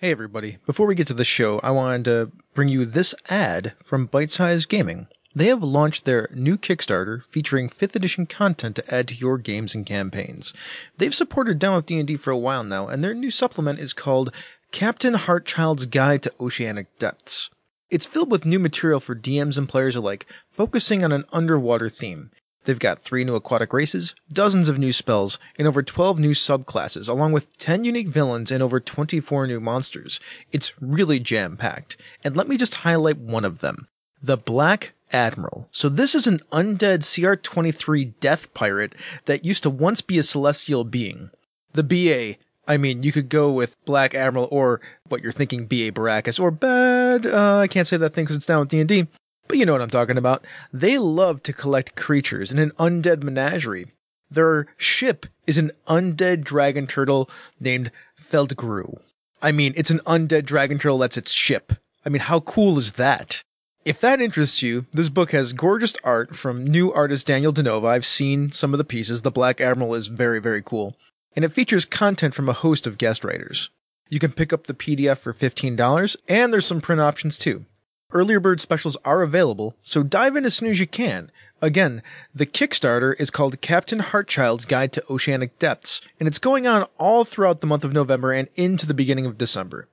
Hey everybody, before we get to the show, I wanted to bring you this ad from Bite Size Gaming. They have launched their new Kickstarter featuring 5th edition content to add to your games and campaigns. They've supported Down with D&D for a while now, and their new supplement is called Captain Heartchild's Guide to Oceanic Depths. It's filled with new material for DMs and players alike, focusing on an underwater theme. They've got three new aquatic races, dozens of new spells, and over 12 new subclasses, along with 10 unique villains and over 24 new monsters. It's really jam packed. And let me just highlight one of them. The Black Admiral. So this is an undead CR23 death pirate that used to once be a celestial being. The BA, I mean, you could go with Black Admiral or what you're thinking, BA Baracus or Bad, uh, I can't say that thing because it's down with D&D. But you know what I'm talking about. They love to collect creatures in an undead menagerie. Their ship is an undead dragon turtle named Feldgru. I mean, it's an undead dragon turtle that's its ship. I mean, how cool is that? If that interests you, this book has gorgeous art from new artist Daniel Denova. I've seen some of the pieces. The Black Admiral is very, very cool. And it features content from a host of guest writers. You can pick up the PDF for $15, and there's some print options too. Earlier bird specials are available, so dive in as soon as you can. Again, the Kickstarter is called Captain Heartchild's Guide to Oceanic Depths, and it's going on all throughout the month of November and into the beginning of December.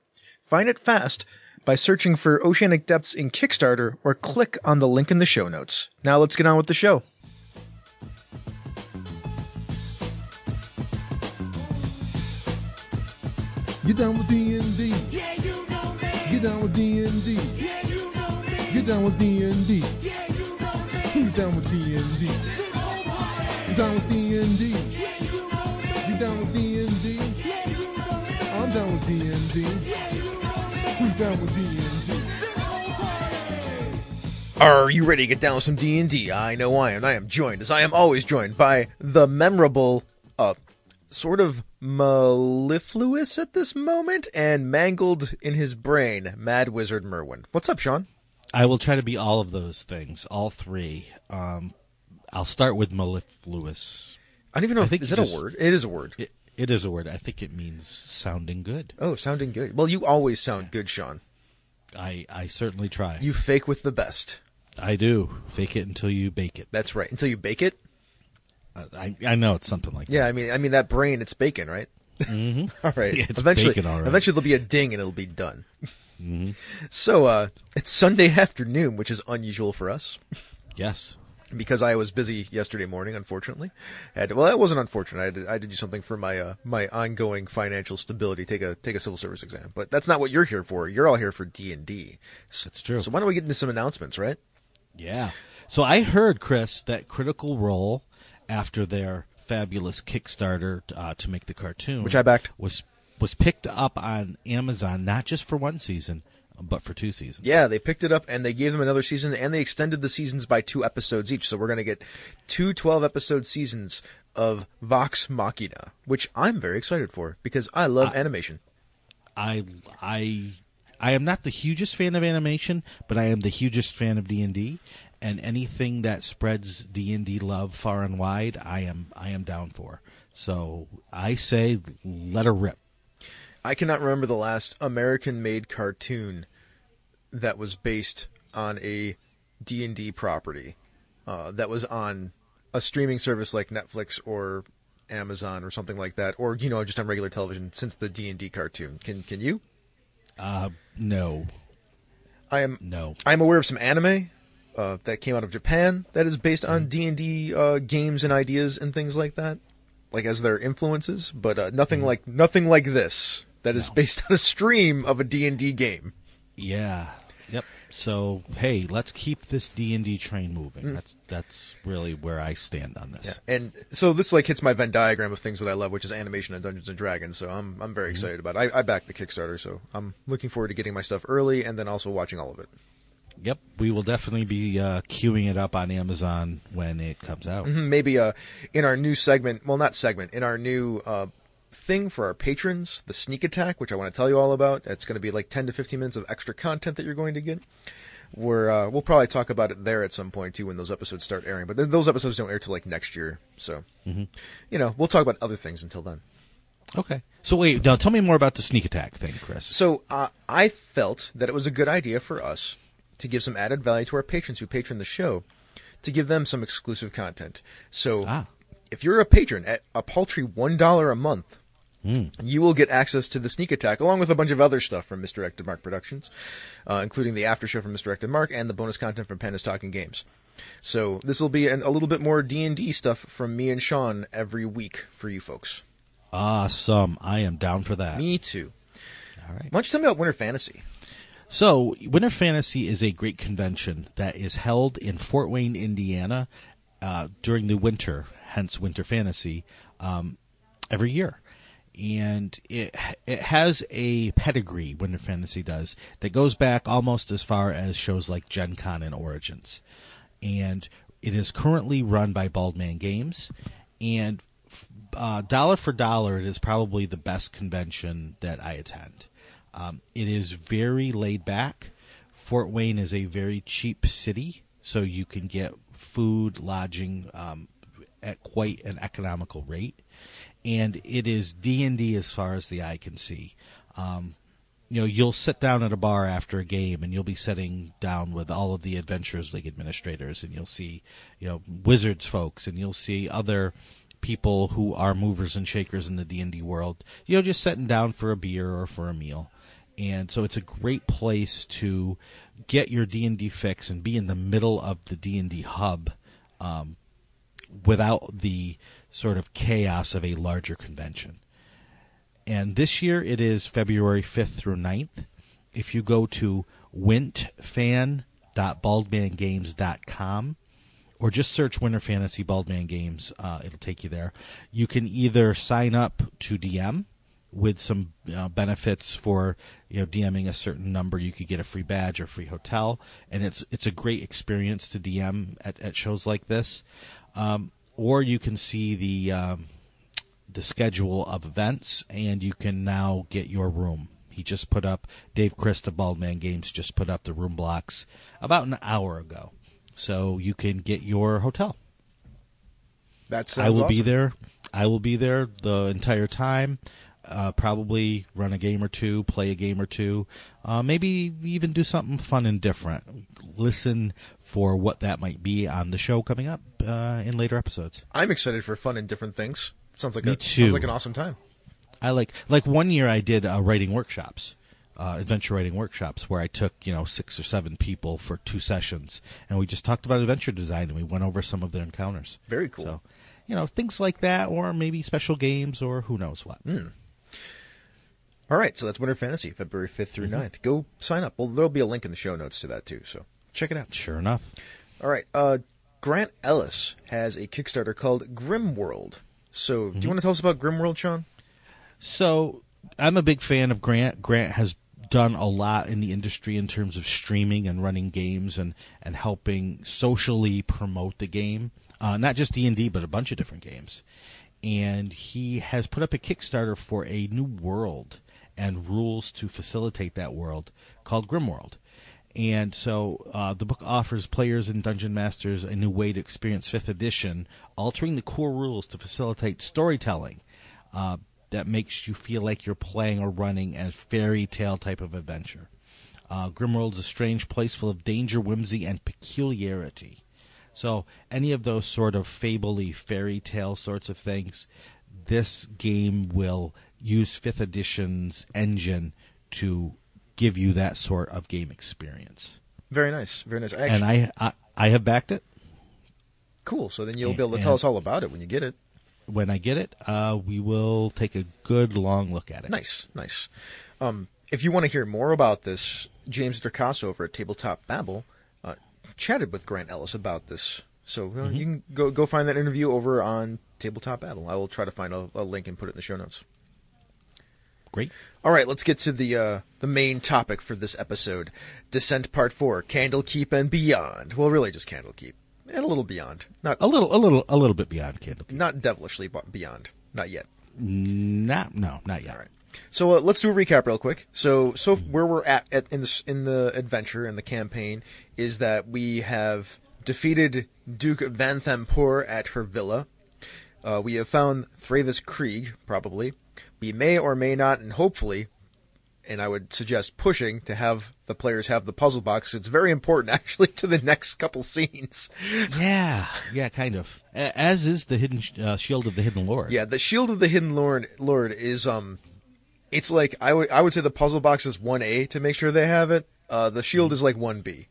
Find it fast by searching for Oceanic Depths in Kickstarter or click on the link in the show notes. Now let's get on with the show. Get down with D&D. Yeah, you know me. Get down with D&D. Yeah, you Get down with D&D. Yeah, you know. Who's down with D&D? Party. Down with D&D. Yeah, you know. You down with D&D? Yeah, you know. I'm down with D&D. Yeah, you know. Who's down with D&D? Are you ready to get down with some D&D? I know I am. I am joined, as I am always joined, by the memorable, uh, sort of mellifluous at this moment and mangled in his brain, Mad Wizard Merwin. What's up, Sean? I will try to be all of those things, all three. Um, I'll start with mellifluous. I don't even know. I think is that just- a word? It is a word. It, it is a word. I think it means sounding good. Oh, sounding good. Well, you always sound good, Sean. I, I certainly try. You fake with the best. I do. Fake it until you bake it. That's right. Until you bake it. Uh, I, I know it's something like that. Yeah, I mean, I mean that brain, it's bacon, right? Mm-hmm. all right. Yeah, it's eventually, bacon, all right. eventually there'll be a ding and it'll be done. So, uh, it's Sunday afternoon, which is unusual for us. Yes. because I was busy yesterday morning. Unfortunately, to, well, that wasn't unfortunate. I had to, I had to do something for my uh, my ongoing financial stability. Take a take a civil service exam, but that's not what you're here for. You're all here for D and D. That's true. So why don't we get into some announcements, right? Yeah. So I heard, Chris, that Critical Role, after their fabulous Kickstarter uh, to make the cartoon, Which I backed. was was picked up on Amazon not just for one season, but for two seasons. Yeah, they picked it up and they gave them another season and they extended the seasons by two episodes each. So we're going to get two 12 episode seasons of Vox Machina, which I'm very excited for because I love animation. I I I am not the hugest fan of animation, but I am the hugest fan of D and D, and anything that spreads D and D love far and wide, I am I am down for. So I say let her rip. I cannot remember the last American made cartoon that was based on a D&D property uh, that was on a streaming service like Netflix or Amazon or something like that or you know just on regular television since the D&D cartoon. Can can you? Uh, no, I am no. I'm aware of some anime uh, that came out of Japan that is based on D and D uh, games and ideas and things like that, like as their influences. But uh, nothing like nothing like this that is based on a stream of a D and D game. Yeah. Yep. So hey, let's keep this D and D train moving. Mm. That's that's really where I stand on this. Yeah. And so this like hits my Venn diagram of things that I love, which is animation and Dungeons and Dragons. So I'm I'm very excited about it. I, I backed the Kickstarter, so I'm looking forward to getting my stuff early and then also watching all of it. Yep. We will definitely be uh, queuing it up on Amazon when it comes out. Mhm, maybe uh in our new segment well not segment in our new uh thing for our patrons the sneak attack which i want to tell you all about it's going to be like 10 to 15 minutes of extra content that you're going to get where uh, we'll probably talk about it there at some point too when those episodes start airing but th- those episodes don't air till like next year so you know we'll talk about other things until then Okay. So wait, now tell me more about the sneak attack thing, Chris. So uh, I felt that it was a good idea for us to give some added value to our patrons who patron the show, to give them some exclusive content. So Ah. if you're a patron at a paltry one dollar a month, Hmm. you will get access to the sneak attack along with a bunch of other stuff from Misdirected Mark Productions, uh, including the after show from Misdirected Mark and the bonus content from Panda's Talking Games. So this will be an, a little bit more D and D stuff from me and Sean every week for you folks. Awesome. I am down for that. Me too. All right. Why don't you tell me about Winter Fantasy? So, Winter Fantasy is a great convention that is held in Fort Wayne, Indiana, uh, during the winter, hence Winter Fantasy, um, every year. And it it has a pedigree. Winter Fantasy does that goes back almost as far as shows like Gen Con and Origins, and it is currently run by Baldman Games, and uh, dollar for dollar, it is probably the best convention that I attend. Um, it is very laid back. Fort Wayne is a very cheap city, so you can get food, lodging um, at quite an economical rate, and it is D and D as far as the eye can see. Um, you know, you'll sit down at a bar after a game, and you'll be sitting down with all of the Adventurers League administrators, and you'll see, you know, Wizards folks, and you'll see other people who are movers and shakers in the D and D world. You know, just sitting down for a beer or for a meal, and so it's a great place to get your D and D fix and be in the middle of the D and D hub, um, without the sort of chaos of a larger convention and this year it is February 5th through 9th. If you go to wintfan.baldmangames.com or just search Winter Fantasy Baldman Games, uh, it'll take you there. You can either sign up to DM with some uh, benefits for you know DMing a certain number. You could get a free badge or free hotel, and it's it's a great experience to DM at, at shows like this. Um, or you can see the um, the schedule of events, and you can now get your room. He just put up Dave Christ of Baldman Games just put up the room blocks about an hour ago, so you can get your hotel. That's I will be there. I will be there the entire time. Uh, probably run a game or two, play a game or two, uh, maybe even do something fun and different. Listen for what that might be on the show coming up uh, in later episodes. I'm excited for fun and different things. Sounds like Me a too. sounds like an awesome time. I like like one year I did uh, writing workshops, uh, adventure writing workshops, where I took you know six or seven people for two sessions, and we just talked about adventure design, and we went over some of their encounters. Very cool. So, you know, things like that, or maybe special games, or who knows what. Mm. All right, so that's Winter Fantasy, February 5th through 9th. Go sign up. Well, there'll be a link in the show notes to that too, so check it out. Sure enough. All right, uh, Grant Ellis has a Kickstarter called Grimworld. So, do you want to tell us about Grimworld, Sean? So I'm a big fan of Grant. Grant has done a lot in the industry in terms of streaming and running games and, and helping socially promote the game. Uh, not just D and D, but a bunch of different games. And he has put up a Kickstarter for a new world and rules to facilitate that world called Grimworld. And so uh, the book offers players and dungeon masters a new way to experience 5th edition, altering the core rules to facilitate storytelling uh, that makes you feel like you're playing or running a fairy tale type of adventure. Uh, Grimworld is a strange place full of danger, whimsy, and peculiarity. So, any of those sort of fable-y fairy tale sorts of things, this game will use 5th edition's engine to give you that sort of game experience. Very nice, very nice. Actually, and I, I, I have backed it. cool. So then you'll be able to tell us all about it when you get it. When I get it, uh, we will take a good long look at it. Nice, nice. Um, if you want to hear more about this, James Dercasso over at Tabletop Babble uh, chatted with Grant Ellis about this. So uh, Mm-hmm. you can go go find that interview over on Tabletop Babble. I will try to find a, a link and put it in the show notes. Great. All right, let's get to the uh, the main topic for this episode: Descent Part Four, Candlekeep and Beyond. Well, really, just Candlekeep and a little beyond. Not A little, a little, a little bit beyond Candle. not devilishly beyond. Not yet. Not, no, not yet. All right. So uh, let's do a recap real quick. So so where we're at, at in the in the adventure and the campaign is that we have defeated Duke Vanthampur at her villa. Uh, we have found Thavius Kreeg, probably, We may or may not, and hopefully, and I would suggest pushing to have the players have the puzzle box. It's very important, actually, to the next couple scenes. Yeah, yeah, kind of. As is the hidden uh, shield of the hidden lord. Yeah, the Shield of the Hidden Lord Lord is um, it's like I would I would say the puzzle box is one A to make sure they have it. Uh, the Shield is like one B.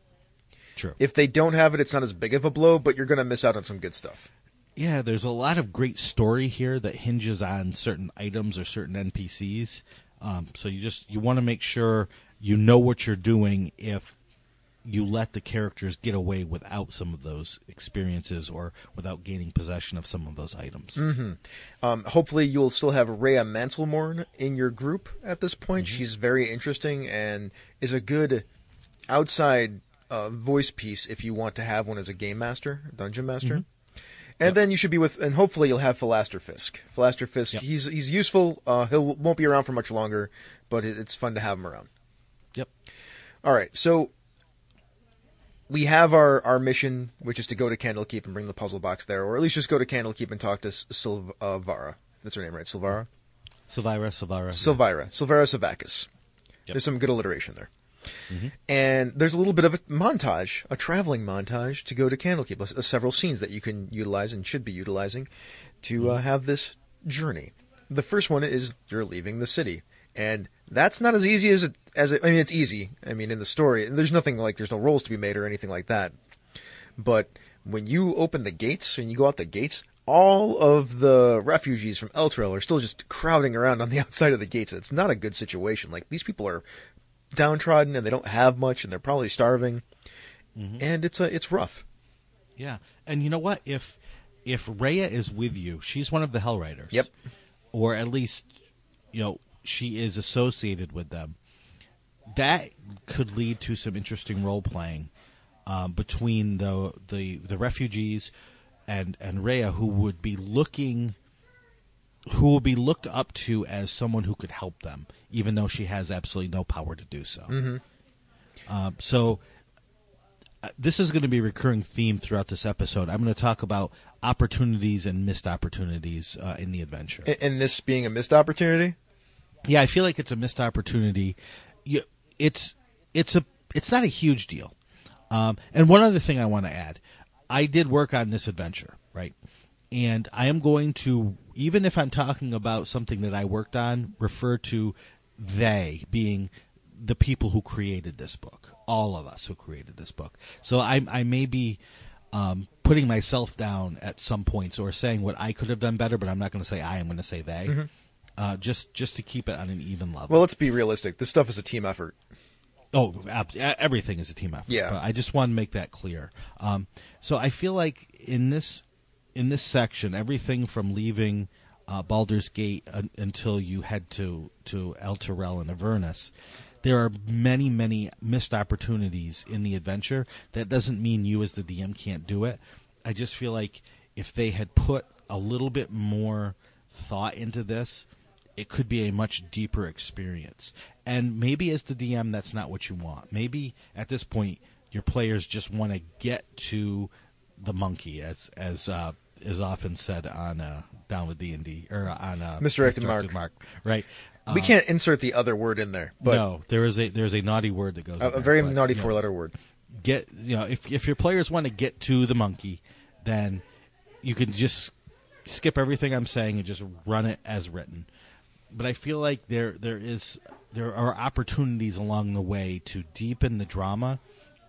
true. If they don't have it, it's not as big of a blow, but you're gonna miss out on some good stuff. Yeah, there's a lot of great story here that hinges on certain items or certain NPCs. Um, so you just you want to make sure you know what you're doing if you let the characters get away without some of those experiences or without gaining possession of some of those items. Um, hopefully, you'll still have Reya Mantlemorn in your group at this point. She's very interesting and is a good outside uh, voice piece if you want to have one as a game master, dungeon master. And then you should be with, and hopefully you'll have Philaster Fisk. Philaster Fisk, Yep. he's he's useful. Uh, he won't be around for much longer, but it, it's fun to have him around. Yep. All right, so we have our, our mission, which is to go to Candlekeep and bring the puzzle box there, or at least just go to Candlekeep and talk to Silvara. That's her name, right? Silvara? Sylvira, Sylvira. Sylvira. Silvara Savakis. Yep. There's some good alliteration there. And there's a little bit of a montage, a traveling montage to go to Candlekeep. Uh, several scenes that you can utilize and should be utilizing to uh, have this journey. The first one is you're leaving the city, and that's not as easy as it as it, I mean it's easy. I mean in the story, there's nothing like there's no rolls to be made or anything like that. But when you open the gates and you go out the gates, all of the refugees from Elturel are still just crowding around on the outside of the gates. It's not a good situation. Like these people are downtrodden and they don't have much and they're probably starving. And it's a, it's rough. Yeah, and you know what? If if Reya is with you, she's one of the Hell Riders. Yep. Or at least, you know, she is associated with them. That could lead to some interesting role playing um, between the the the refugees and and Reya, who would be looking. Who will be looked up to as someone who could help them, even though she has absolutely no power to do so. Mhm. Um, so uh, this is going to be a recurring theme throughout this episode. I'm going to talk about opportunities and missed opportunities uh, in the adventure. And, and this being a missed opportunity. yeah, I feel like it's a missed opportunity. You, it's it's a it's not a huge deal. Um, and one other thing I want to add, I did work on this adventure, right? And I am going to, even if I'm talking about something that I worked on, refer to they being the people who created this book, all of us who created this book. So I, I may be um, putting myself down at some points or saying what I could have done better, but I'm not going to say I. I'm going to say they, uh, just just to keep it on an even level. Well, let's be realistic. This stuff is a team effort. Oh, ab- everything is a team effort. Yeah. But I just want to make that clear. Um, so I feel like in this in this section, everything from leaving uh, Baldur's Gate un- until you head to to Elturel and Avernus, there are many many missed opportunities in the adventure. That doesn't mean you as the DM can't do it. I just feel like if they had put a little bit more thought into this, it could be a much deeper experience. And maybe as the DM, that's not what you want. Maybe at this point, your players just want to get to the monkey, as as uh, is often said on uh, Down with D and D or on uh, Misdirected Mark. right? we Um, can't insert the other word in there, but no, there is a there's a naughty word that goes. a, a very naughty four-letter word. get you know if if your players want to get to the monkey, then you can just skip everything I'm saying and just run it as written. But I feel like there there is there are opportunities along the way to deepen the drama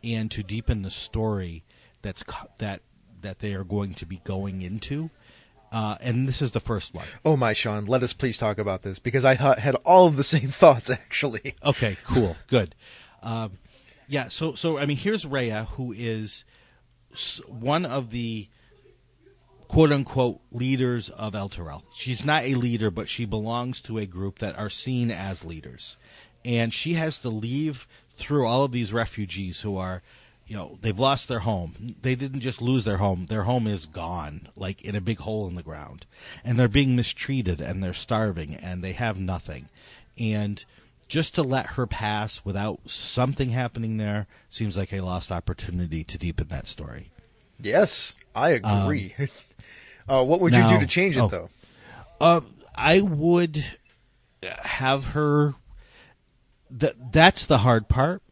and to deepen the story that's that that they are going to be going into. Uh, and this is the first one. Oh my, Sean, let us please talk about this because I thought, had all of the same thoughts actually. Okay, cool, good. Um, yeah, so so I mean, here's Reya, who is one of the quote unquote leaders of Elturel. She's not a leader, but she belongs to a group that are seen as leaders, and she has to leave through all of these refugees who are. You know, they've lost their home. They didn't just lose their home. Their home is gone, like in a big hole in the ground. And they're being mistreated and they're starving and they have nothing. And just to let her pass without something happening there seems like a lost opportunity to deepen that story. Yes, I agree. uh, what would you do to change it oh. though? Uh, I would, have her that that's the hard part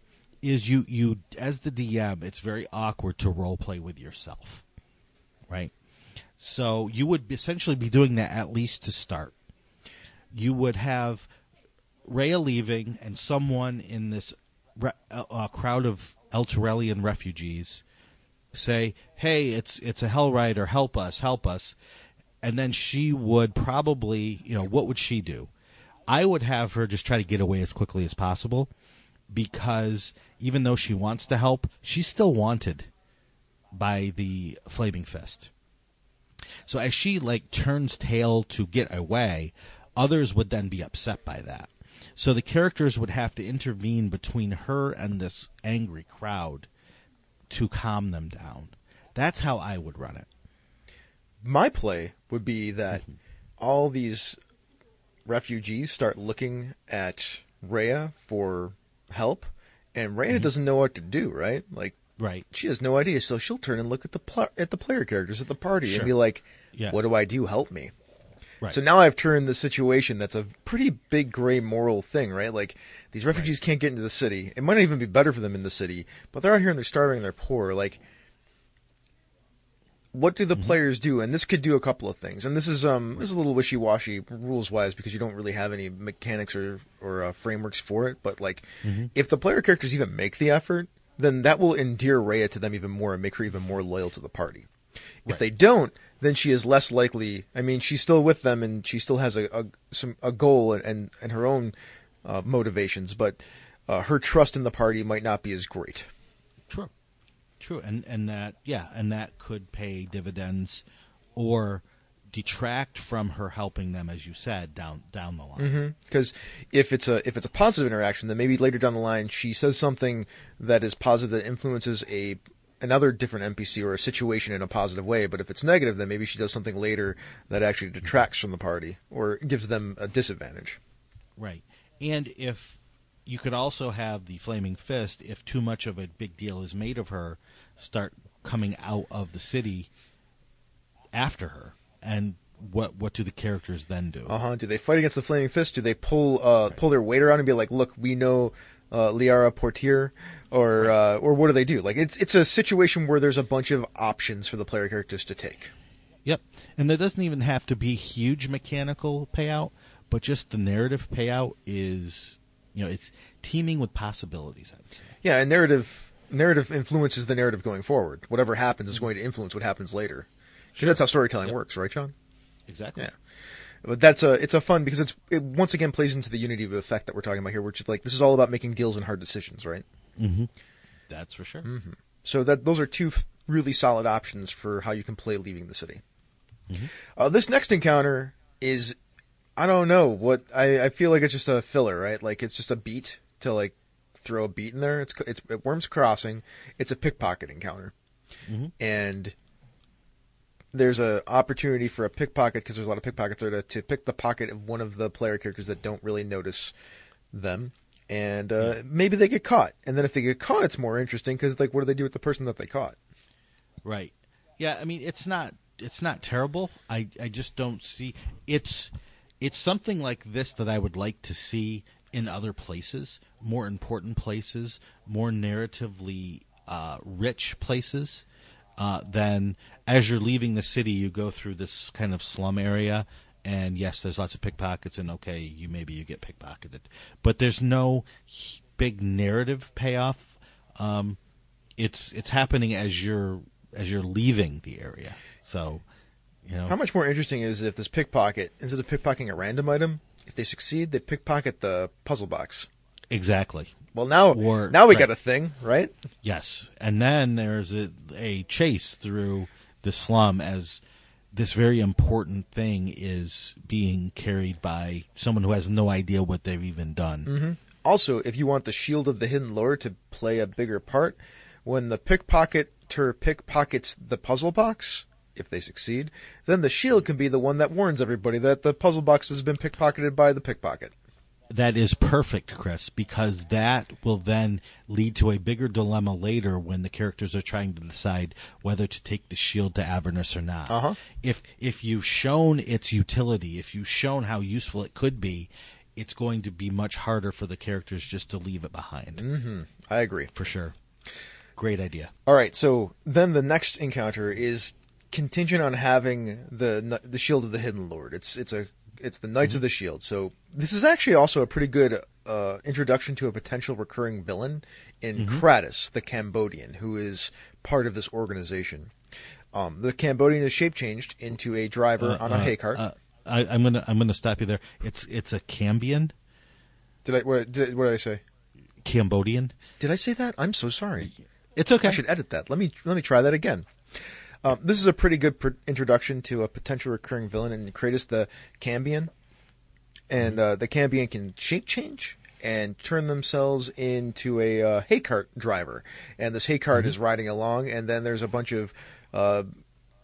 is you you as the DM it's very awkward to role play with yourself right so you would essentially be doing that at least to start you would have Reya leaving and someone in this re- uh, uh, crowd of Elturellian refugees say, "Hey, it's it's a hell rider, help us, help us." And then she would probably, you know, what would she do? I would have her just try to get away as quickly as possible because even though she wants to help, she's still wanted by the Flaming Fist. So as she like turns tail to get away, others would then be upset by that. So the characters would have to intervene between her and this angry crowd to calm them down. That's how I would run it. My play would be that mm-hmm. all these refugees start looking at Reya for help, and Reya mm-hmm. doesn't know what to do. Right? Like Right. she has no idea, so she'll turn and look at the pl- at the player characters at the party Sure. and be like, Yeah. "What do I do? Help me." Right. So now I've turned the situation that's a pretty big gray moral thing, right? Like these refugees can't get into the city. It might not even be better for them in the city, but they're out here and they're starving and they're poor. Like what do the players do? And this could do a couple of things. And this is um this is a little wishy washy rules wise because you don't really have any mechanics or or uh, frameworks for it. But like if the player characters even make the effort, then that will endear Reya to them even more and make her even more loyal to the party. If they don't, then she is less likely. I mean, she's still with them, and she still has a a, some, a goal and, and and her own uh, motivations, but uh, her trust in the party might not be as great. True. True. And and that yeah, and that could pay dividends or detract from her helping them as you said down down the line. Mm-hmm. Because if it's a if it's a positive interaction, then maybe later down the line she says something that is positive that influences a another different NPC or a situation in a positive way. But if it's negative, then maybe she does something later that actually detracts from the party or gives them a disadvantage. Right. And if you could also have the flaming fist if too much of a big deal is made of her start coming out of the city after her and what what do the characters then do Uh huh. Do they fight against the Flaming Fist? Do they pull uh, pull their weight around and be like, "Look, we know uh, Liara Portyr," or uh, or what do they do? Like, it's it's a situation where there's a bunch of options for the player characters to take. Yep. And there doesn't even have to be huge mechanical payout, but just the narrative payout is, you know, it's teeming with possibilities, I would say. Yeah, and narrative narrative influences the narrative going forward. Whatever happens is going to influence what happens later. Because that's how storytelling Yep. works, right, John? Exactly. Yeah. But that's a it's a fun because it's it once again plays into the unity of effect that we're talking about here, which is like this is all about making deals and hard decisions, right? Mm-hmm. That's for sure. Mm-hmm. So that those are two really solid options for how you can play leaving the city. Mm-hmm. Uh, this next encounter is, I don't know what I, I feel like it's just a filler, right? Like it's just a beat to like throw a beat in there. It's it's at Wyrm's Crossing. It's a pickpocket encounter, and there's a opportunity for a pickpocket because there's a lot of pickpockets there to, to pick the pocket of one of the player characters that don't really notice them. And uh, maybe they get caught, and then if they get caught, it's more interesting because like, what do they do with the person that they caught? Right. Yeah, I mean it's not it's not terrible. I I just don't see it's it's something like this that I would like to see in other places, more important places, more narratively uh, rich places. Uh, than as you're leaving the city, you go through this kind of slum area, and yes, there's lots of pickpockets, and okay, you maybe you get pickpocketed, but there's no big narrative payoff. Um, it's it's happening as you're as you're leaving the area. So, you know, How much more interesting is if this pickpocket, instead of pickpocketing a random item, if they succeed, they pickpocket the puzzle box. exactly. Well, now Or- now we right. got a thing, right? Yes, and then there's a, a chase through the slum as this very important thing is being carried by someone who has no idea what they've even done. Mm-hmm. Also, if you want the Shield of the Hidden Lord to play a bigger part, when the pickpocketer pickpockets the puzzle box, if they succeed, then the shield can be the one that warns everybody that the puzzle box has been pickpocketed by the pickpocket. That is perfect, Chris, because that will then lead to a bigger dilemma later when the characters are trying to decide whether to take the shield to Avernus or not. Uh-huh. If if you've shown its utility, if you've shown how useful it could be, it's going to be much harder for the characters just to leave it behind. Mm-hmm. I agree. For sure. Great idea. All right, so then the next encounter is contingent on having the the shield of the hidden lord. It's it's a it's the Knights of the Shield. So this is actually also a pretty good uh, introduction to a potential recurring villain in Kratos, the Cambodian, who is part of this organization. Um, the Cambodian is shape changed into a driver on a hay cart. Uh, I, I'm gonna I'm gonna stop you there. It's it's a Cambian, did I what did, what did I say? Cambodian. Did I say that? I'm so sorry. It's okay. I should edit that. Let me let me try that again. Um, this is a pretty good pr- introduction to a potential recurring villain in Kratos the Cambion, and uh, the Cambion can shape change and turn themselves into a uh, hay cart driver. And this hay cart is riding along, and then there's a bunch of uh,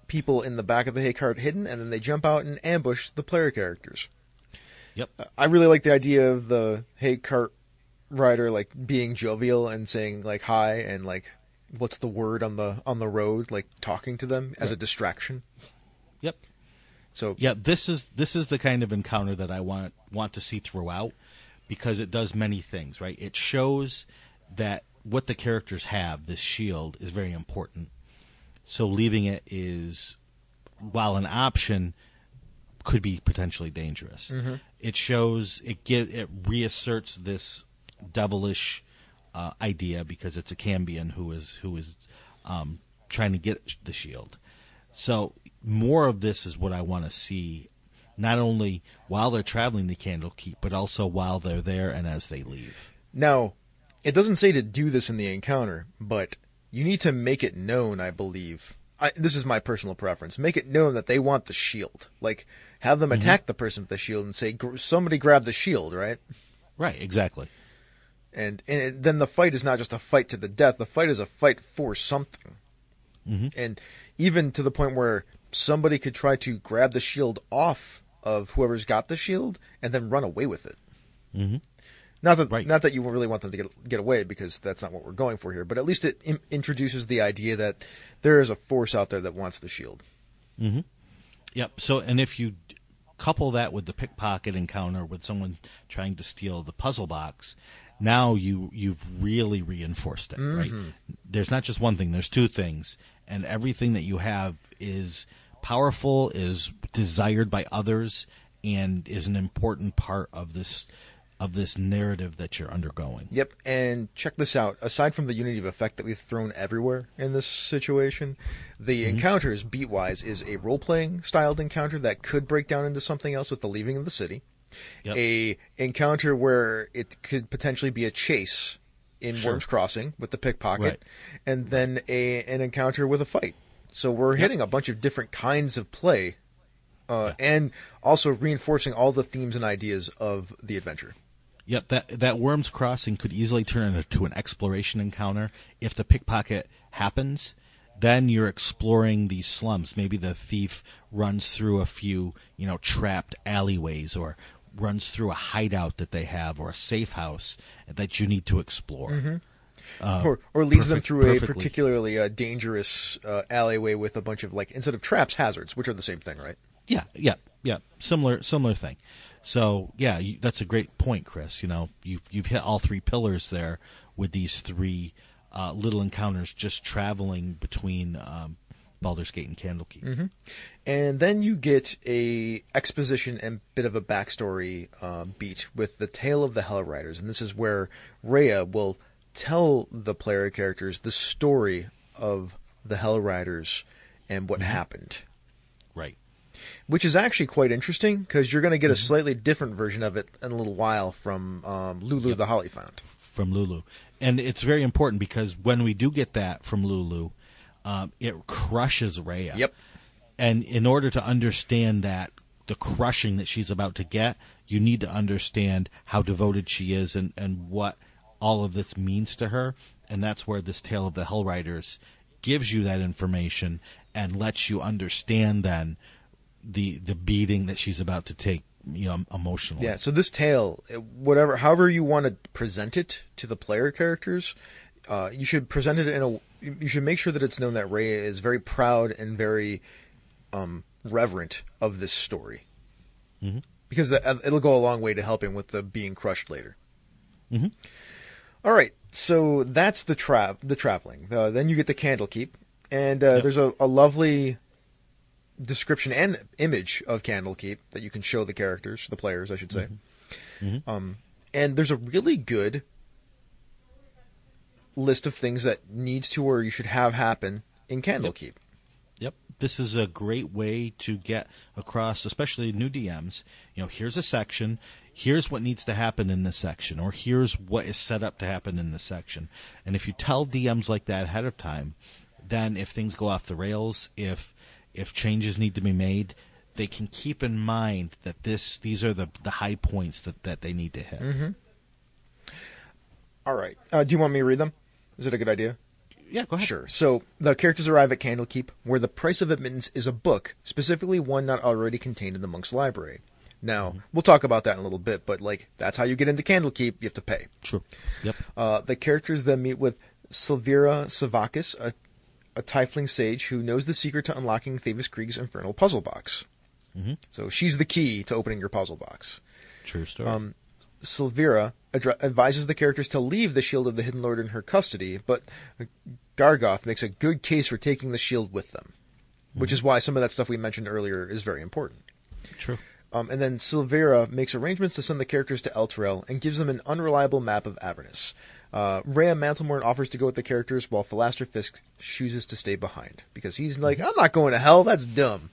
people in the back of the hay cart hidden, and then they jump out and ambush the player characters. Yep. I really like the idea of the hay cart rider like being jovial and saying like hi and like what's the word on the on the road like talking to them as a distraction. Yep. So Yeah, this is this is the kind of encounter that I want want to see throughout because it does many things, right? It shows that what the characters have, this shield, is very important. So leaving it is while an option could be potentially dangerous. Mm-hmm. It shows it give it reasserts this devilish uh, idea because it's a Cambion who is who is um, trying to get the shield. So more of this is what I want to see, not only while they're traveling the Candlekeep, but also while they're there and as they leave. now it doesn't say to do this in the encounter, but you need to make it known, I believe. I, this is my personal preference. Make it known that they want the shield. Like have them attack the person with the shield and say somebody grab the shield, right? Right, exactly. And, and it- then the fight is not just a fight to the death. The fight is a fight for something, and even to the point where somebody could try to grab the shield off of whoever's got the shield and then run away with it. Mhm. Not that Right. not that you really want them to get get away because that's not what we're going for here. But at least it in, introduces the idea that there is a force out there that wants the shield. Yep. So, and if you couple that with the pickpocket encounter with someone trying to steal the puzzle box, now you you've really reinforced it, right? Mm-hmm. There's not just one thing. There's two things, and everything that you have is powerful, is desired by others, and is an important part of this of this narrative that you're undergoing. Yep, and check this out. Aside from the unity of effect that we've thrown everywhere in this situation, the mm-hmm. encounters beatwise is a role playing styled encounter that could break down into something else with the leaving of the city. Yep. A encounter where it could potentially be a chase in Sure. Wyrm's Crossing with the pickpocket, Right. and then a an encounter with a fight. So we're hitting a bunch of different kinds of play, uh, and also reinforcing all the themes and ideas of the adventure. Yep, that that Wyrm's Crossing could easily turn into an exploration encounter if the pickpocket happens. Then you're exploring these slums. Maybe the thief runs through a few, you know, trapped alleyways or runs through a hideout that they have or a safe house that you need to explore. Uh, or or leads them perfect- through a particularly uh, dangerous uh, alleyway with a bunch of like instead of traps hazards, which are the same thing, right? Yeah, yeah, yeah. Similar, similar thing. So yeah, you, that's a great point, Chris. You know, you've you've hit all three pillars there with these three uh, little encounters just traveling between um, Baldur's Gate and Candlekeep. And then you get a exposition and bit of a backstory uh, beat with the tale of the Hell Riders, and this is where Reya will tell the player characters the story of the Hell Riders and what happened. Right. Which is actually quite interesting because you're going to get a slightly different version of it in a little while from um, Lulu the Hollyphant. from Lulu. And it's very important because when we do get that from Lulu, um, it crushes Reya. Yep. And in order to understand that, the crushing that she's about to get, you need to understand how devoted she is and, and what all of this means to her. And that's where this Tale of the Hell Riders gives you that information and lets you understand then the the beating that she's about to take, you know, emotionally. Yeah, so this tale, whatever, however you want to present it to the player characters, uh, you should present it in a. You should make sure that it's known that Ray is very proud and very um, reverent of this story. Mhm. because the, uh, it'll go a long way to helping with the being crushed later. Mhm. All right, so that's the tra- the traveling. Uh, then you get the Candlekeep, and uh, Yep. there's a, a lovely description and image of Candlekeep that you can show the characters, the players, I should say. Mhm. Um, and there's a really good list of things that needs to or you should have happen in Candlekeep. Yep. This is a great way to get across, especially new DMs. You know, here's a section. Here's what needs to happen in this section, or here's what is set up to happen in this section. And if you tell DMs like that ahead of time, then if things go off the rails, if if changes need to be made, they can keep in mind that this these are the the high points that that they need to hit. All right. Uh, do you want me to read them? Is it a good idea? Yeah, go ahead. Sure. So the characters arrive at Candlekeep, where the price of admittance is a book, specifically one not already contained in the monk's library. Now we'll talk about that in a little bit, but like that's how you get into Candlekeep. You have to pay. True. Yep. Uh, the characters then meet with Sylvira Savakis, a, a tiefling sage who knows the secret to unlocking Thavius Kreeg's infernal puzzle box. Mhm. So she's the key to opening your puzzle box. True story. Um, Silvira advises the characters to leave the Shield of the Hidden Lord in her custody, but Gargauth makes a good case for taking the shield with them, which is why some of that stuff we mentioned earlier is very important. True. Um, and then Silvera makes arrangements to send the characters to Elturel and gives them an unreliable map of Avernus. Uh, Reya Mantlemorn offers to go with the characters while Philaster Fisk chooses to stay behind because he's like, I'm not going to hell. That's dumb.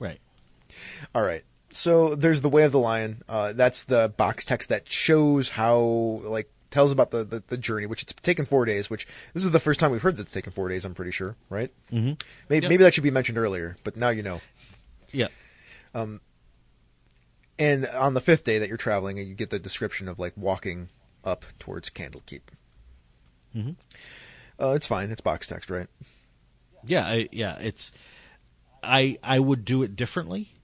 Right. All right. So there's the Way of the Lion. Uh, that's the box text that shows how, like, tells about the, the, the journey, which it's taken four days. Which this is the first time we've heard that it's taken four days. I'm pretty sure, right? Mm-hmm. Maybe, Yep. maybe that should be mentioned earlier, but now you know. Yeah. Um, And on the fifth day that you're traveling, you get the description of like walking up towards Candlekeep. Mhm. Uh, it's fine. It's box text, right? Yeah, I, yeah, it's I I would do it differently,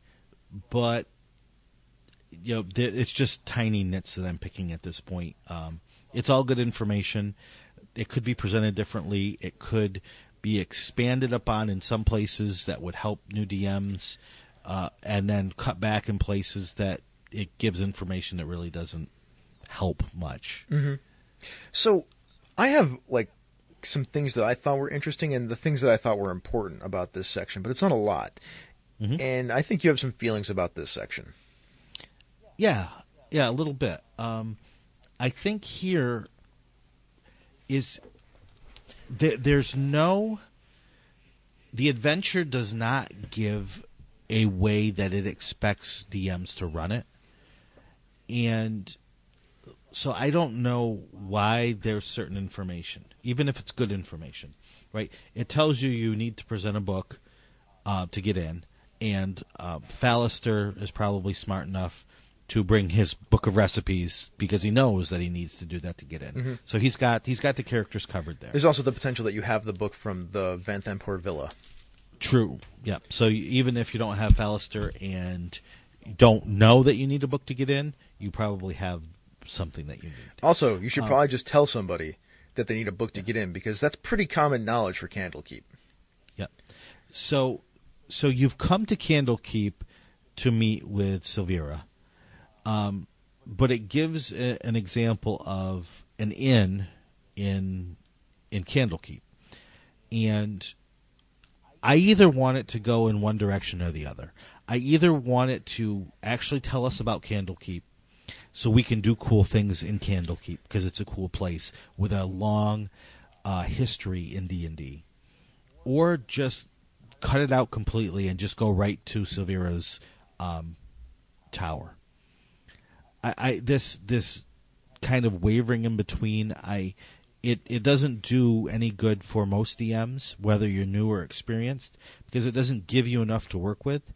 but you know, it's just tiny nits that I'm picking at this point. Um, it's all good information. It could be presented differently. It could be expanded upon in some places that would help new DMs, uh, and then cut back in places that it gives information that really doesn't help much. So, I have like some things that I thought were interesting and the things that I thought were important about this section, but it's not a lot. Mhm. And I think you have some feelings about this section. Yeah, yeah, a little bit. Um, I think here is th- there's no the adventure does not give a way that it expects DMs to run it, and so I don't know why there's certain information, even if it's good information, right? It tells you you need to present a book uh, to get in, and uh, Fallister is probably smart enough to bring his book of recipes because he knows that he needs to do that to get in. So he's got he's got the characters covered there. There's also the potential that you have the book from the Vanthampur Villa. True. Yeah. So you, even if you don't have Fallister and don't know that you need a book to get in, you probably have something that you need. Also, you should Um, probably just tell somebody that they need a book to get in because that's pretty common knowledge for Candlekeep. Yep. So, so you've come to Candlekeep to meet with Sylvira, um, but it gives a, an example of an inn in in Candlekeep, and I either want it to go in one direction or the other. I either want it to actually tell us about Candlekeep so we can do cool things in Candlekeep because it's a cool place with a long uh, history in D&D or just cut it out completely and just go right to Sylvira's um, tower. I, I this this kind of wavering in between, I it it doesn't do any good for most DMs, whether you're new or experienced, because it doesn't give you enough to work with.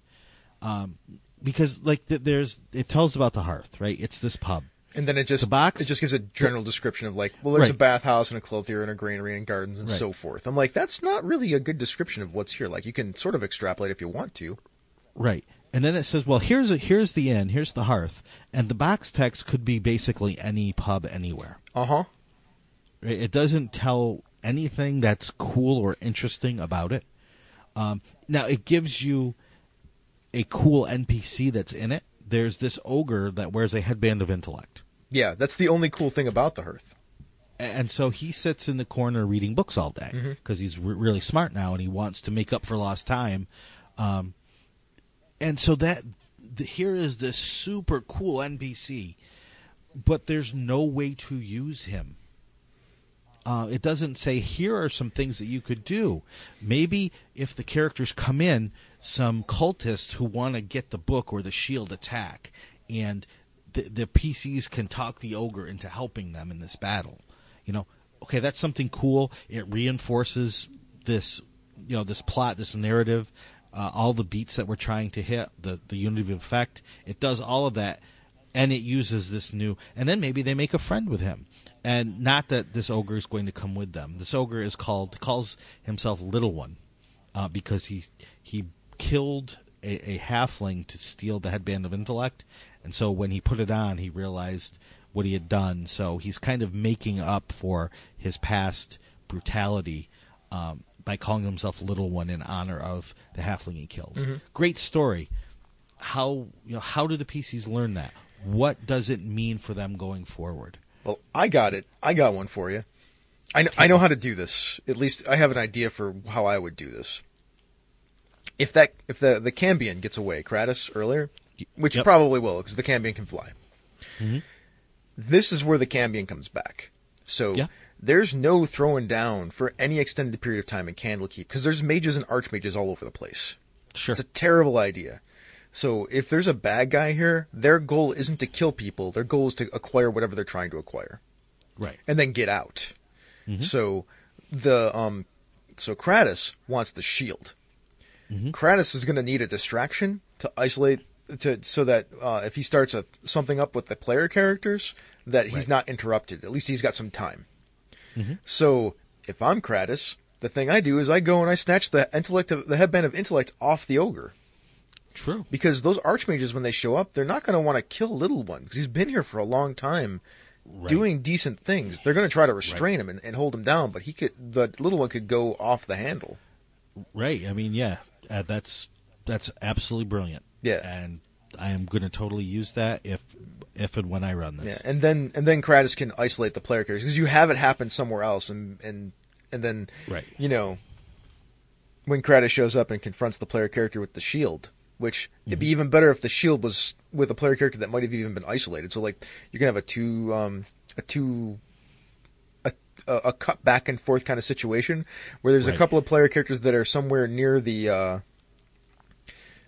Um, because like th- there's it tells about the hearth, right? It's this pub. And then it just The box? it just gives a general description of like, well, there's a bathhouse and a clothier and a granary and gardens and Right. so forth. I'm like, that's not really a good description of what's here. Like, you can sort of extrapolate if you want to. Right. And then it says, well, here's a, here's the inn, here's the hearth, and the box text could be basically any pub anywhere. Uh huh. Right? It doesn't tell anything that's cool or interesting about it. Um, now it gives you a cool NPC that's in it there's this ogre that wears a headband of intellect. Yeah, that's the only cool thing about the hearth. and so he sits in the corner reading books all day Mm-hmm. because he's re- really smart now and he wants to make up for lost time um, and so that the, here is this super cool npc but there's no way to use him uh, it doesn't say here are some things that you could do maybe if the characters come in some cultists who want to get the book or the shield attack and the, the pcs can talk the ogre into helping them in this battle. You know okay that's something cool. It reinforces this you know this plot this narrative uh, all the beats that we're trying to hit the the unity of effect. It does all of that and it uses this new and then maybe they make a friend with him. And not that this ogre is going to come with them. This ogre is called calls himself little one uh, because he he killed a, a halfling to steal the headband of intellect and so when he put it on he realized what he had done so he's kind of making up for his past brutality um, by calling himself little one in honor of the halfling he killed great story how you know how do the PCs learn that? What does it mean for them going forward? Well, I got it. I got one for you. I know, I know how to do this. At least I have an idea for how I would do this. If that if the the Cambion gets away, Kratos earlier, which Yep. probably will because the Cambion can fly. Mhm. This is where the Cambion comes back. So Yeah. there's no throwing down for any extended period of time in Candlekeep because there's mages and archmages all over the place. Sure. It's a terrible idea. So if there's a bad guy here, their goal isn't to kill people. Their goal is to acquire whatever they're trying to acquire right. and then get out. So the um so Kratos wants the shield. Kratos is going to need a distraction to isolate to so that uh, if he starts a, something up with the player characters that he's Right. not interrupted. At least he's got some time. So if I'm Kratos, the thing I do is I go and I snatch the intellect of the headband of intellect off the ogre True. because those archmages when they show up, they're not going to want to kill little one because he's been here for a long time Right. doing decent things. They're going to try to restrain him and, and hold him down, but he could the little one could go off the handle. Right. I mean, yeah, uh, that's that's absolutely brilliant. Yeah. And I am going to totally use that if if and when I run this. Yeah, and then and then Kratos can isolate the player characters because you have it happen somewhere else, and and and then Right. you know when Kratos shows up and confronts the player character with the shield, which it'd be even better if the shield was with a player character that might have even been isolated. So like you can have a two um a two a a, cut back and forth kind of situation where there's a couple of player characters that are somewhere near the uh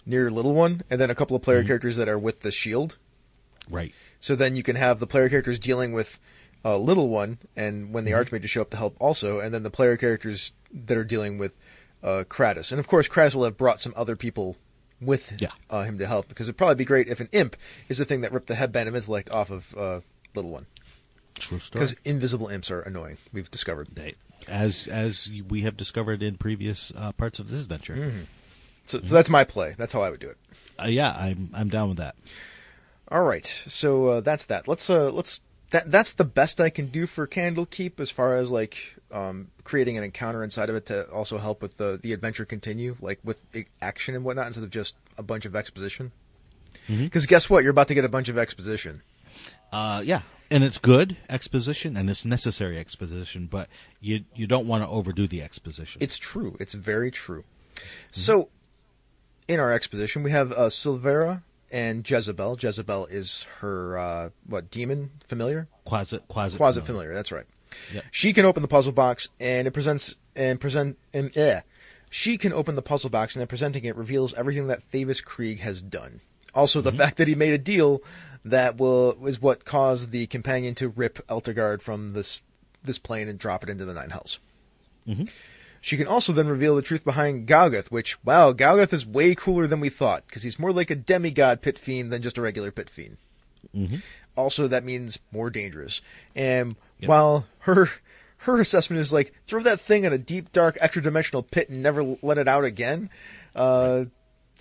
near little one, and then a couple of player characters that are with the shield. Right. So then you can have the player characters dealing with uh, little one, and when the Mm-hmm. archmages show up to help, also, and then the player characters that are dealing with uh, Kratos, and of course Kratos will have brought some other people with Yeah. uh, him to help because it'd probably be great if an imp is the thing that ripped the headband of intellect off of uh, little one True story. because invisible imps are annoying. We've discovered. They- as as we have discovered in previous uh, parts of this adventure. Mm-hmm. So, so that's my play. That's how I would do it. Uh, yeah, I'm I'm down with that. All right, so uh, that's that. Let's uh, let's that that's the best I can do for Candlekeep as far as like um, creating an encounter inside of it to also help with the the adventure continue, like with action and whatnot, instead of just a bunch of exposition. Because guess what, you're about to get a bunch of exposition. Uh, yeah, and it's good exposition and it's necessary exposition, but you you don't want to overdo the exposition. It's true. It's very true. So, in our exposition, we have uh, Sylvira and Jezebel. Jezebel is her uh, what demon familiar? quasi quasi Quasit familiar. That's right. Yep. She can open the puzzle box, and it presents and present and yeah. She can open the puzzle box, and in presenting it reveals everything that Thavius Kreeg has done. Also, the mm-hmm. fact that he made a deal that will is what caused the companion to rip Eltergard from this this plane and drop it into the Nine Hells. Mm-hmm. She can also then reveal the truth behind Gargauth, which wow, Gargauth is way cooler than we thought because he's more like a demigod pit fiend than just a regular pit fiend mm-hmm. also that means more dangerous. And Yep. while her her assessment is like throw that thing in a deep, dark, extra dimensional pit and never let it out again, uh,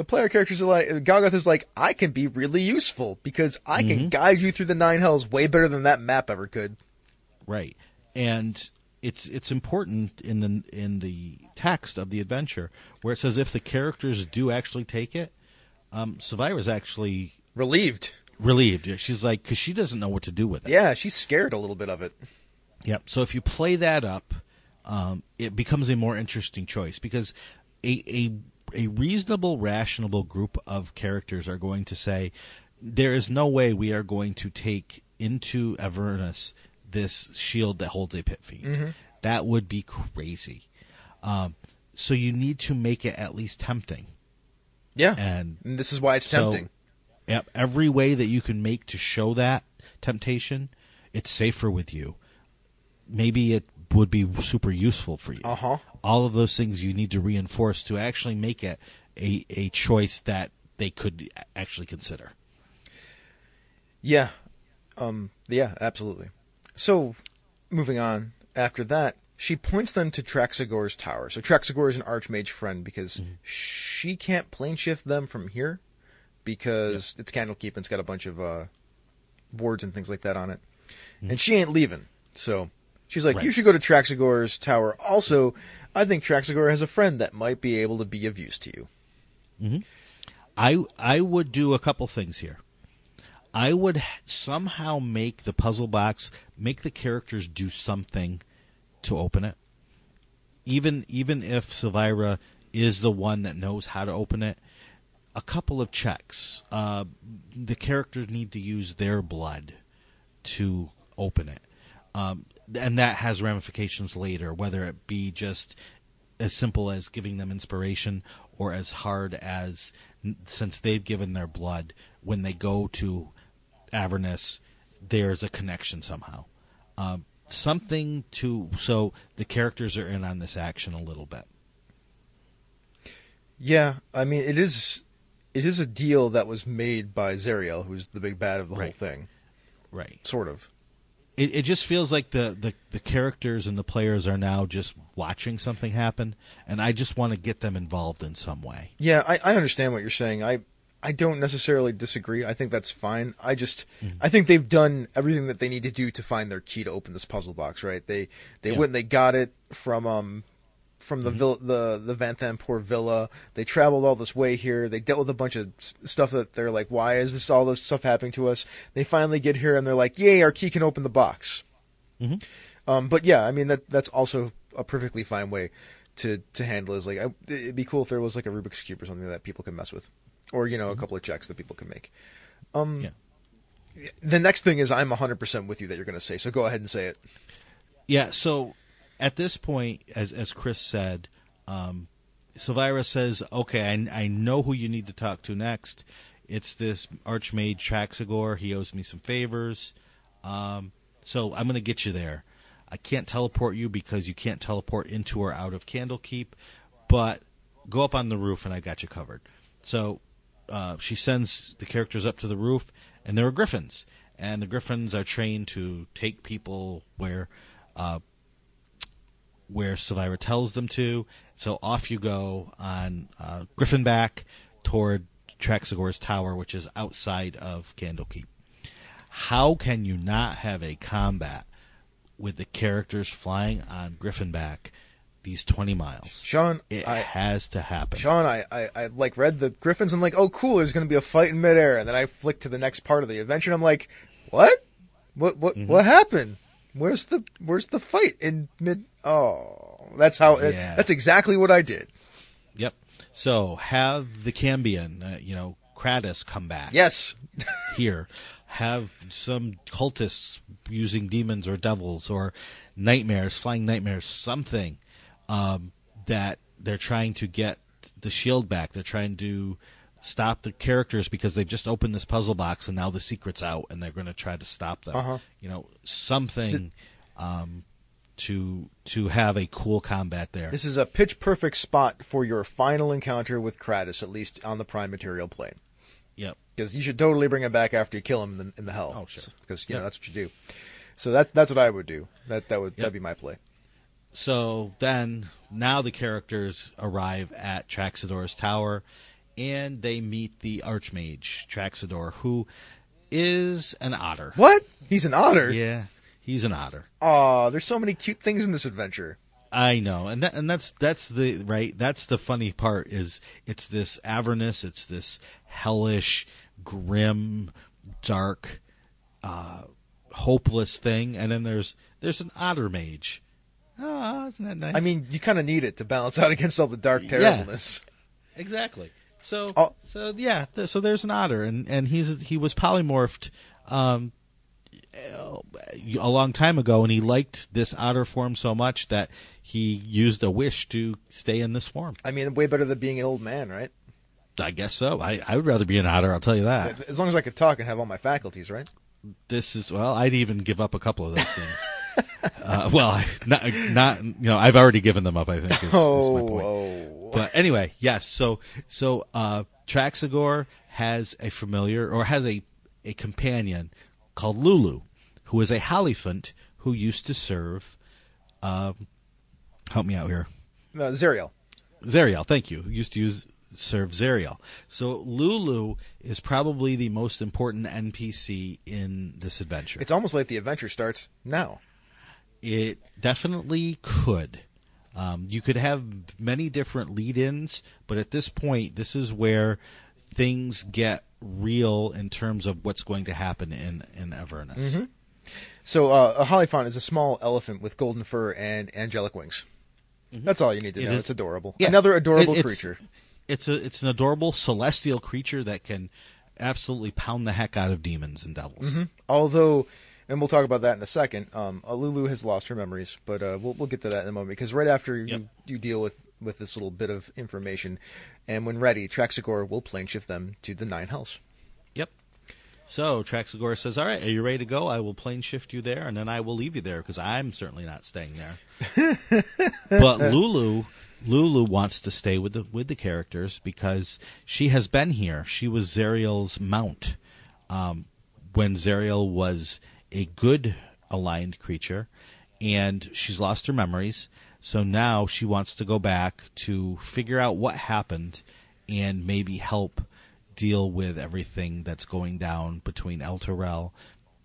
the player characters are like Gargauth is like I can be really useful because I can guide you through the nine hells way better than that map ever could. right and it's it's important in the in the text of the adventure where it says if the characters do actually take it um Sylvira's actually Relieved. relieved. She's like, because she doesn't know what to do with it. Yeah, she's scared a little bit of it. Yep. So if you play that up, um, it becomes a more interesting choice because a, a a reasonable, rational group of characters are going to say, there is no way we are going to take into Avernus this shield that holds a pit fiend. That would be crazy. Um, so you need to make it at least tempting. Yeah. And And this is why it's so- tempting. Yep, every way that you can make to show that temptation, it's safer with you. Maybe it would be super useful for you. Uh-huh. All of those things you need to reinforce to actually make it a, a choice that they could actually consider. Yeah. Um yeah, absolutely. So moving on, after that, she points them to Traxigor's tower. So Traxigor is an archmage friend because she can't plane shift them from here because it's Candlekeep and it's got a bunch of uh boards and things like that on it. And she ain't leaving. So she's like, Right. You should go to Traxigor's tower. Also, I think Traxigor has a friend that might be able to be of use to you. I I would do a couple things here. I would somehow make the puzzle box make the characters do something to open it. Even even if Sylvira is the one that knows how to open it, a couple of checks. Uh, the characters need to use their blood to open it, um, and that has ramifications later. Whether it be just as simple as giving them inspiration, or as hard as since they've given their blood, when they go to Avernus, there's a connection somehow. Um, something to so the characters are in on this action a little bit. Yeah, I mean it is it is a deal that was made by Zariel, who's the big bad of the whole thing. Right. Sort of. It it just feels like the, the, the characters and the players are now just watching something happen, and I just want to get them involved in some way. Yeah, I, I understand what you're saying. I I don't necessarily disagree. I think that's fine. I just I think they've done everything that they need to do to find their key to open this puzzle box, right? They they Yeah. went and they got it from um from the vill- the the Van Vanthampur villa. They traveled all this way here. They dealt with a bunch of stuff that they're like, why is this all this stuff happening to us? They finally get here and they're like, yay, our key can open the box. Mhm. Um, but yeah, I mean that that's also a perfectly fine way to to handle. it. Is like I, it'd be cool if there was like a Rubik's cube or something that people can mess with, or you know a couple of checks that people can make. Um, Yeah. the next thing is I'm 100% with you that you're going to say. So go ahead and say it. Yeah, so at this point, as as Chris said, um, Sylvira says, "Okay, I, I know who you need to talk to next. It's this Archmage Traxigor. He owes me some favors, um, so I'm going to get you there. I can't teleport you because you can't teleport into or out of Candlekeep, but go up on the roof and I got you covered." So uh, she sends the characters up to the roof, and there are griffins, and the griffins are trained to take people where uh, where Sylvira tells them to. So off you go on uh, Griffin back toward Traxigor's tower, which is outside of Candlekeep. How can you not have a combat with the characters flying on Griffin back these 20 miles? Sean, It I, has to happen. Sean, I, I, I like read the Griffins. I'm like, oh, cool. There's going to be a fight in midair, and then I flick to the next part of the adventure. and I'm like, what? What? What? Mm-hmm. What happened? Where's the Where's the fight in mid? Oh, that's how. Yeah. That's exactly what I did. Yep. So have the Cambion, uh, you know, Kratos come back. Yes. here have some cultists using demons or devils or nightmares, flying nightmares, something um, that they're trying to get the shield back. They're trying to stop the characters because they've just opened this puzzle box and now the secret's out and they're going to try to stop them. Uh-huh. You know, something um, to to have a cool combat there. This is a pitch perfect spot for your final encounter with Kratos, at least on the prime material plane. yep. Because you should totally bring him back after you kill him in the, in the hell. Oh, sure. Because you know that's what you do. So that's that's what I would do. That that would Yep. that'd be my play. So then, now the characters arrive at Traxigor's tower, and they meet the Archmage Traxigor, who is an otter. What? He's an otter. Yeah, he's an otter. Aw, there's so many cute things in this adventure. I know, and that, and that's that's the right. That's the funny part is it's this Avernus, it's this hellish, grim, dark, uh, hopeless thing, and then there's there's an otter mage. Ah, isn't that nice? I mean, you kind of need it to balance out against all the dark Yeah. terribleness. exactly. So Oh. so yeah, th- so there's an otter, and and he's he was polymorphed. Um, a long time ago, and he liked this otter form so much that he used a wish to stay in this form. I mean, way better than being an old man, right? I guess so. I, I would rather be an otter. I'll tell you that. As long as I could talk and have all my faculties, right? This is well. I'd even give up a couple of those things. uh, well, not not you know. I've already given them up. I think is, is my point. oh. But anyway, yes. So so uh, Traxigor has a familiar or has a a companion called Lulu, who is a Hollyphant who used to serve. Um, help me out here. Uh, Zariel. Zariel, thank you. Who used to use serve Zariel. So Lulu is probably the most important NPC in this adventure. It's almost like the adventure starts now. It definitely could. Um, you could have many different lead-ins, but at this point, this is where things get real in terms of what's going to happen in in Avernus. Mm-hmm. So uh, a Hollyphant is a small elephant with golden fur and angelic wings. That's all you need to Mm-hmm. It know. is- It's adorable. Yeah. Another adorable It- it's- creature. It's a it's an adorable celestial creature that can absolutely pound the heck out of demons and devils. Mm-hmm. Although, and we'll talk about that in a second. Um, Alulu has lost her memories, but uh, we'll we'll get to that in a moment because right after Yep. you you deal with with this little bit of information, and when ready, Traxigor will plane shift them to the Nine Hells. Yep. So Traxigor says, "All right, are you ready to go? I will plane shift you there, and then I will leave you there because I'm certainly not staying there." but Lulu, Lulu wants to stay with the with the characters because she has been here. She was Zariel's mount um, when Zerial was a good aligned creature, and she's lost her memories. So now she wants to go back to figure out what happened and maybe help deal with everything that's going down between Elturel,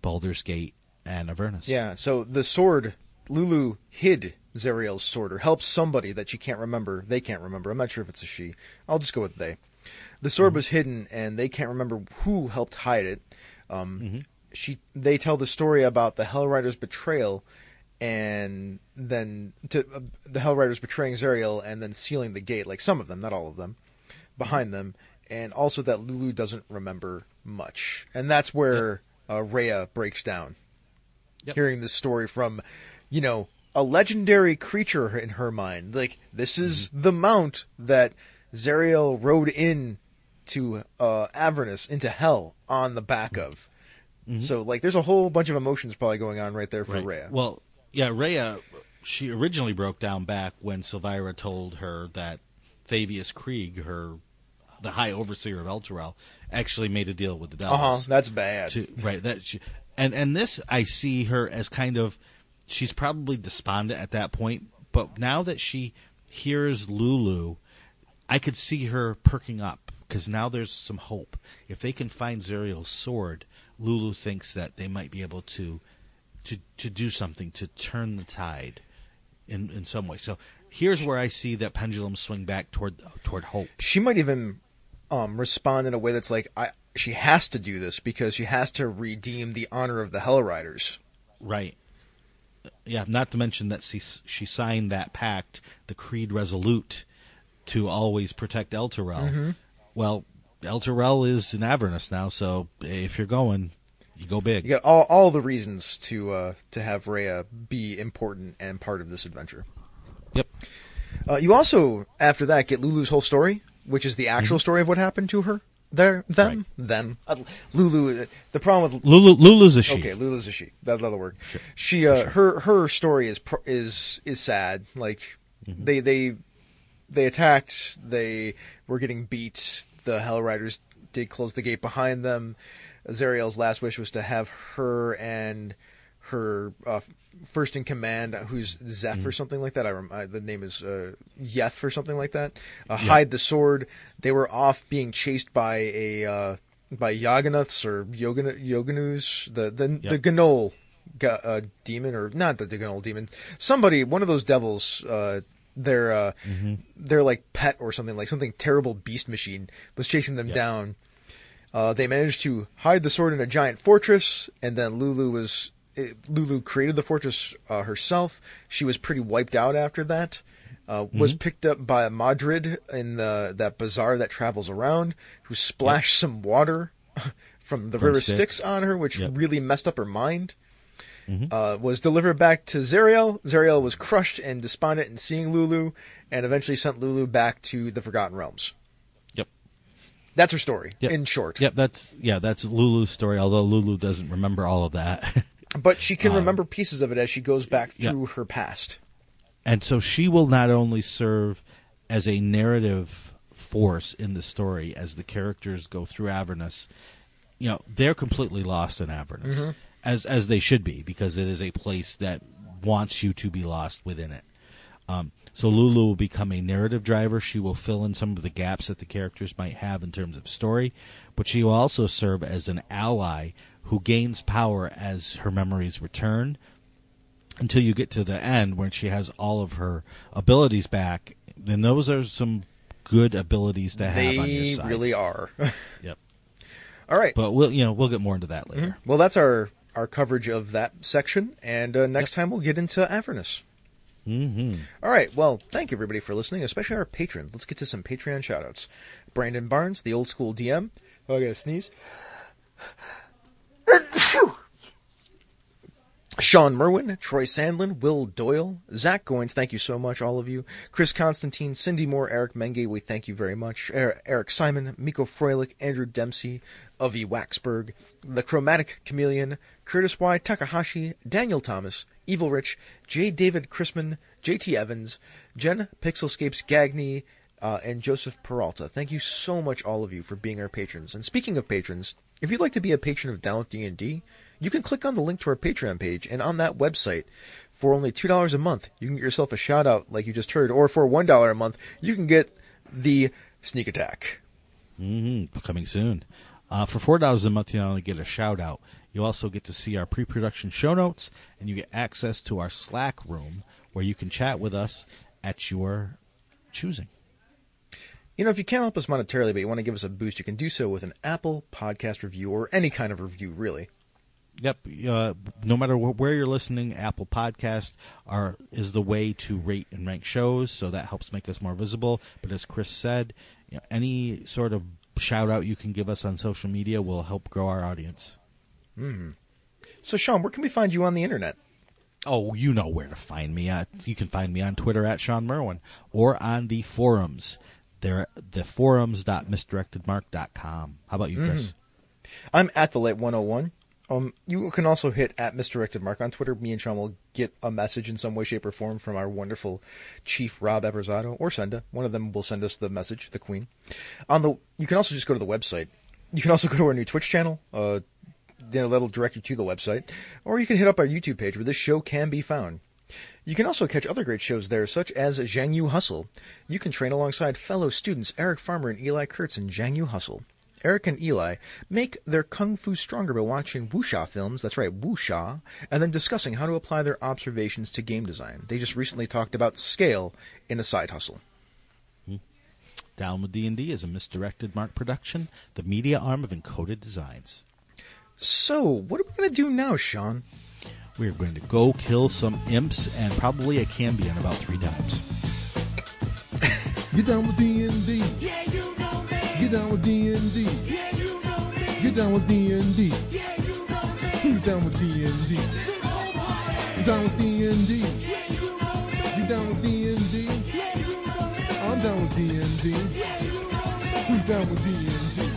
Baldur's Gate, and Avernus. Yeah. So the sword, Lulu hid Zariel's sword, or helped somebody that she can't remember. They can't remember. I'm not sure if it's a she. I'll just go with they. The sword was hidden, and they can't remember who helped hide it. Um, She. They tell the story about the Hell Riders' betrayal, and then to uh, the Hell Riders betraying Zariel, and then sealing the gate. Like some of them, not all of them, behind them, and also that Lulu doesn't remember much, and that's where uh, Reya breaks down Yep. hearing this story from, you know, a legendary creature in her mind. Like this is the mount that Zariel rode in to uh, Avernus into hell on the back of. So like, there's a whole bunch of emotions probably going on right there for Right. Reya. Well, yeah, Reya, she originally broke down back when Sylvira told her that Thavius Kreeg, her the High Overseer of Elturel, actually made a deal with the uh huh. That's bad. to right that she, and and this I see her as kind of she's probably despondent at that point, but now that she hears Lulu, I could see her perking up because now there's some hope. If they can find Zariel's sword, Lulu thinks that they might be able to to to do something to turn the tide in in some way. So here's where I see that pendulum swing back toward toward hope. she might even um, respond in a way that's like, I. She has to do this because she has to redeem the honor of the Hell Riders. Right. Yeah, not to mention that she she signed that pact, the Creed Resolute, to always protect Elturel. Well, Elturel is in Avernus now, so if you're going, you go big. You got all all the reasons to uh, to have Reya be important and part of this adventure. Yep. Uh, you also, after that, get Lulu's whole story, which is the actual story of what happened to her. There, them, them. Uh, Lulu. uh, The problem with Lulu Lulu's a she. okay, Lulu's a she. That, that'll work. She, uh, her, her story is is is sad. Like they they they attacked. They were getting beat. The Hell Riders did close the gate behind them. Zariel's last wish was to have her and her uh, first in command, who's Zeph or something like that. I rem- uh, the name is uh, Yeth or something like that. Uh, Hide the sword. They were off being chased by a uh, by Yaganaths or Yogan- Yoganus, the the the Yep. Ganol ga- uh, demon or not the Ganol demon. Somebody, one of those devils. Their uh, their like pet or something like something terrible beast machine was chasing them down. Uh, they managed to hide the sword in a giant fortress, and then Lulu was eh, Lulu created the fortress uh, herself. She was pretty wiped out after that. Uh, Was picked up by a Mahadi in the that bazaar that travels around, who splashed some water from the From river Styx. Styx on her, which Yep. really messed up her mind. Uh, was delivered back to Zariel. Zariel was crushed and despondent in seeing Lulu, and eventually sent Lulu back to the Forgotten Realms. Yep. That's her story, Yep. in short. Yep. That's yeah. That's Lulu's story. Although Lulu doesn't remember all of that. But she can remember pieces of it as she goes back Um, through her past. and so she will not only serve as a narrative force in the story as the characters go through Avernus. You know, they're completely lost in Avernus, as as they should be, because it is a place that wants you to be lost within it. Um, so Lulu will become a narrative driver. She will fill in some of the gaps that the characters might have in terms of story, but she will also serve as an ally who gains power as her memories return until you get to the end when she has all of her abilities back. Then those are some good abilities to have on your They side. really are. Yep. All right. But we'll you know we'll get more into that later. Well, that's our our coverage of that section, and uh, next time we'll get into Avernus. Mm-hmm. All right. Well, thank you everybody for listening, especially our patrons. Let's get to some Patreon shoutouts. Brandon Barnes, the old school DM. Oh, I gotta sneeze. Sean Merwin, Troy Sandlin, Will Doyle, Zach Goins, thank you so much, all of you. Chris Constantine, Cindy Moore, Eric Menge, we thank you very much. Er- Eric Simon, Miko Froelich, Andrew Dempsey, Avi Waxberg, The Chromatic Chameleon, Curtis Y. Takahashi, Daniel Thomas, Evil Rich, J. David Chrisman, JT Evans, Jen Pixelscapes Gagney, uh, and Joseph Peralta. Thank you so much, all of you, for being our patrons. And speaking of patrons, if you'd like to be a patron of Down with D&D, you can click on the link to our Patreon page, and on that website, for only $2 a month, you can get yourself a shout out like you just heard, or for $1 a month, you can get the sneak attack. Mm-hmm. Coming soon. Uh, for four dollars a month, you not only get a shout out, you also get to see our pre-production show notes, and you get access to our Slack room where you can chat with us at your choosing. You know, if you can't help us monetarily, but you want to give us a boost, you can do so with an Apple podcast review or any kind of review, really. Yep. Uh, no matter wh- where you're listening, Apple Podcast are is the way to rate and rank shows, so that helps make us more visible. But as Chris said, you know, any sort of shout out you can give us on social media will help grow our audience. So, Sean, where can we find you on the internet? Oh, you know where to find me at. You can find me on Twitter at Sean Merwin or on the forums. They're the forums.misdirectedmark.com. How about you, Chris? I'm at the late 101. Um, you can also hit at misdirected mark on Twitter. Me and Sean will get a message in some way, shape, or form from our wonderful chief Rob Eberzado or Senda. One of them will send us the message, the Queen. On the, you can also just go to the website. You can also go to our new Twitch channel. Uh, that'll direct you to the website, or you can hit up our YouTube page where this show can be found. You can also catch other great shows there, such as Jianghu Hustle. You can train alongside fellow students Eric Farmer and Eli Kurtz in Jianghu Hustle. Eric and Eli make their kung fu stronger by watching wuxia films, that's right, wuxia, and then discussing how to apply their observations to game design. They just recently talked about scale in a side hustle. Down with D&D is a misdirected Mark production, the media arm of Encoded Designs. So, what are we going to do now, Sean? We are going to go kill some imps and probably a Cambion about three times. Get down with D&D. You down with D&D. Yeah, you know me. Get down with D&D. Yeah, you know me. Who's down with D&D? Party. Down with D&D. Yeah, you know me. You down with D&D? Yeah, you know me. I'm down with D&D. Yeah, you know me. Who's down with D&D?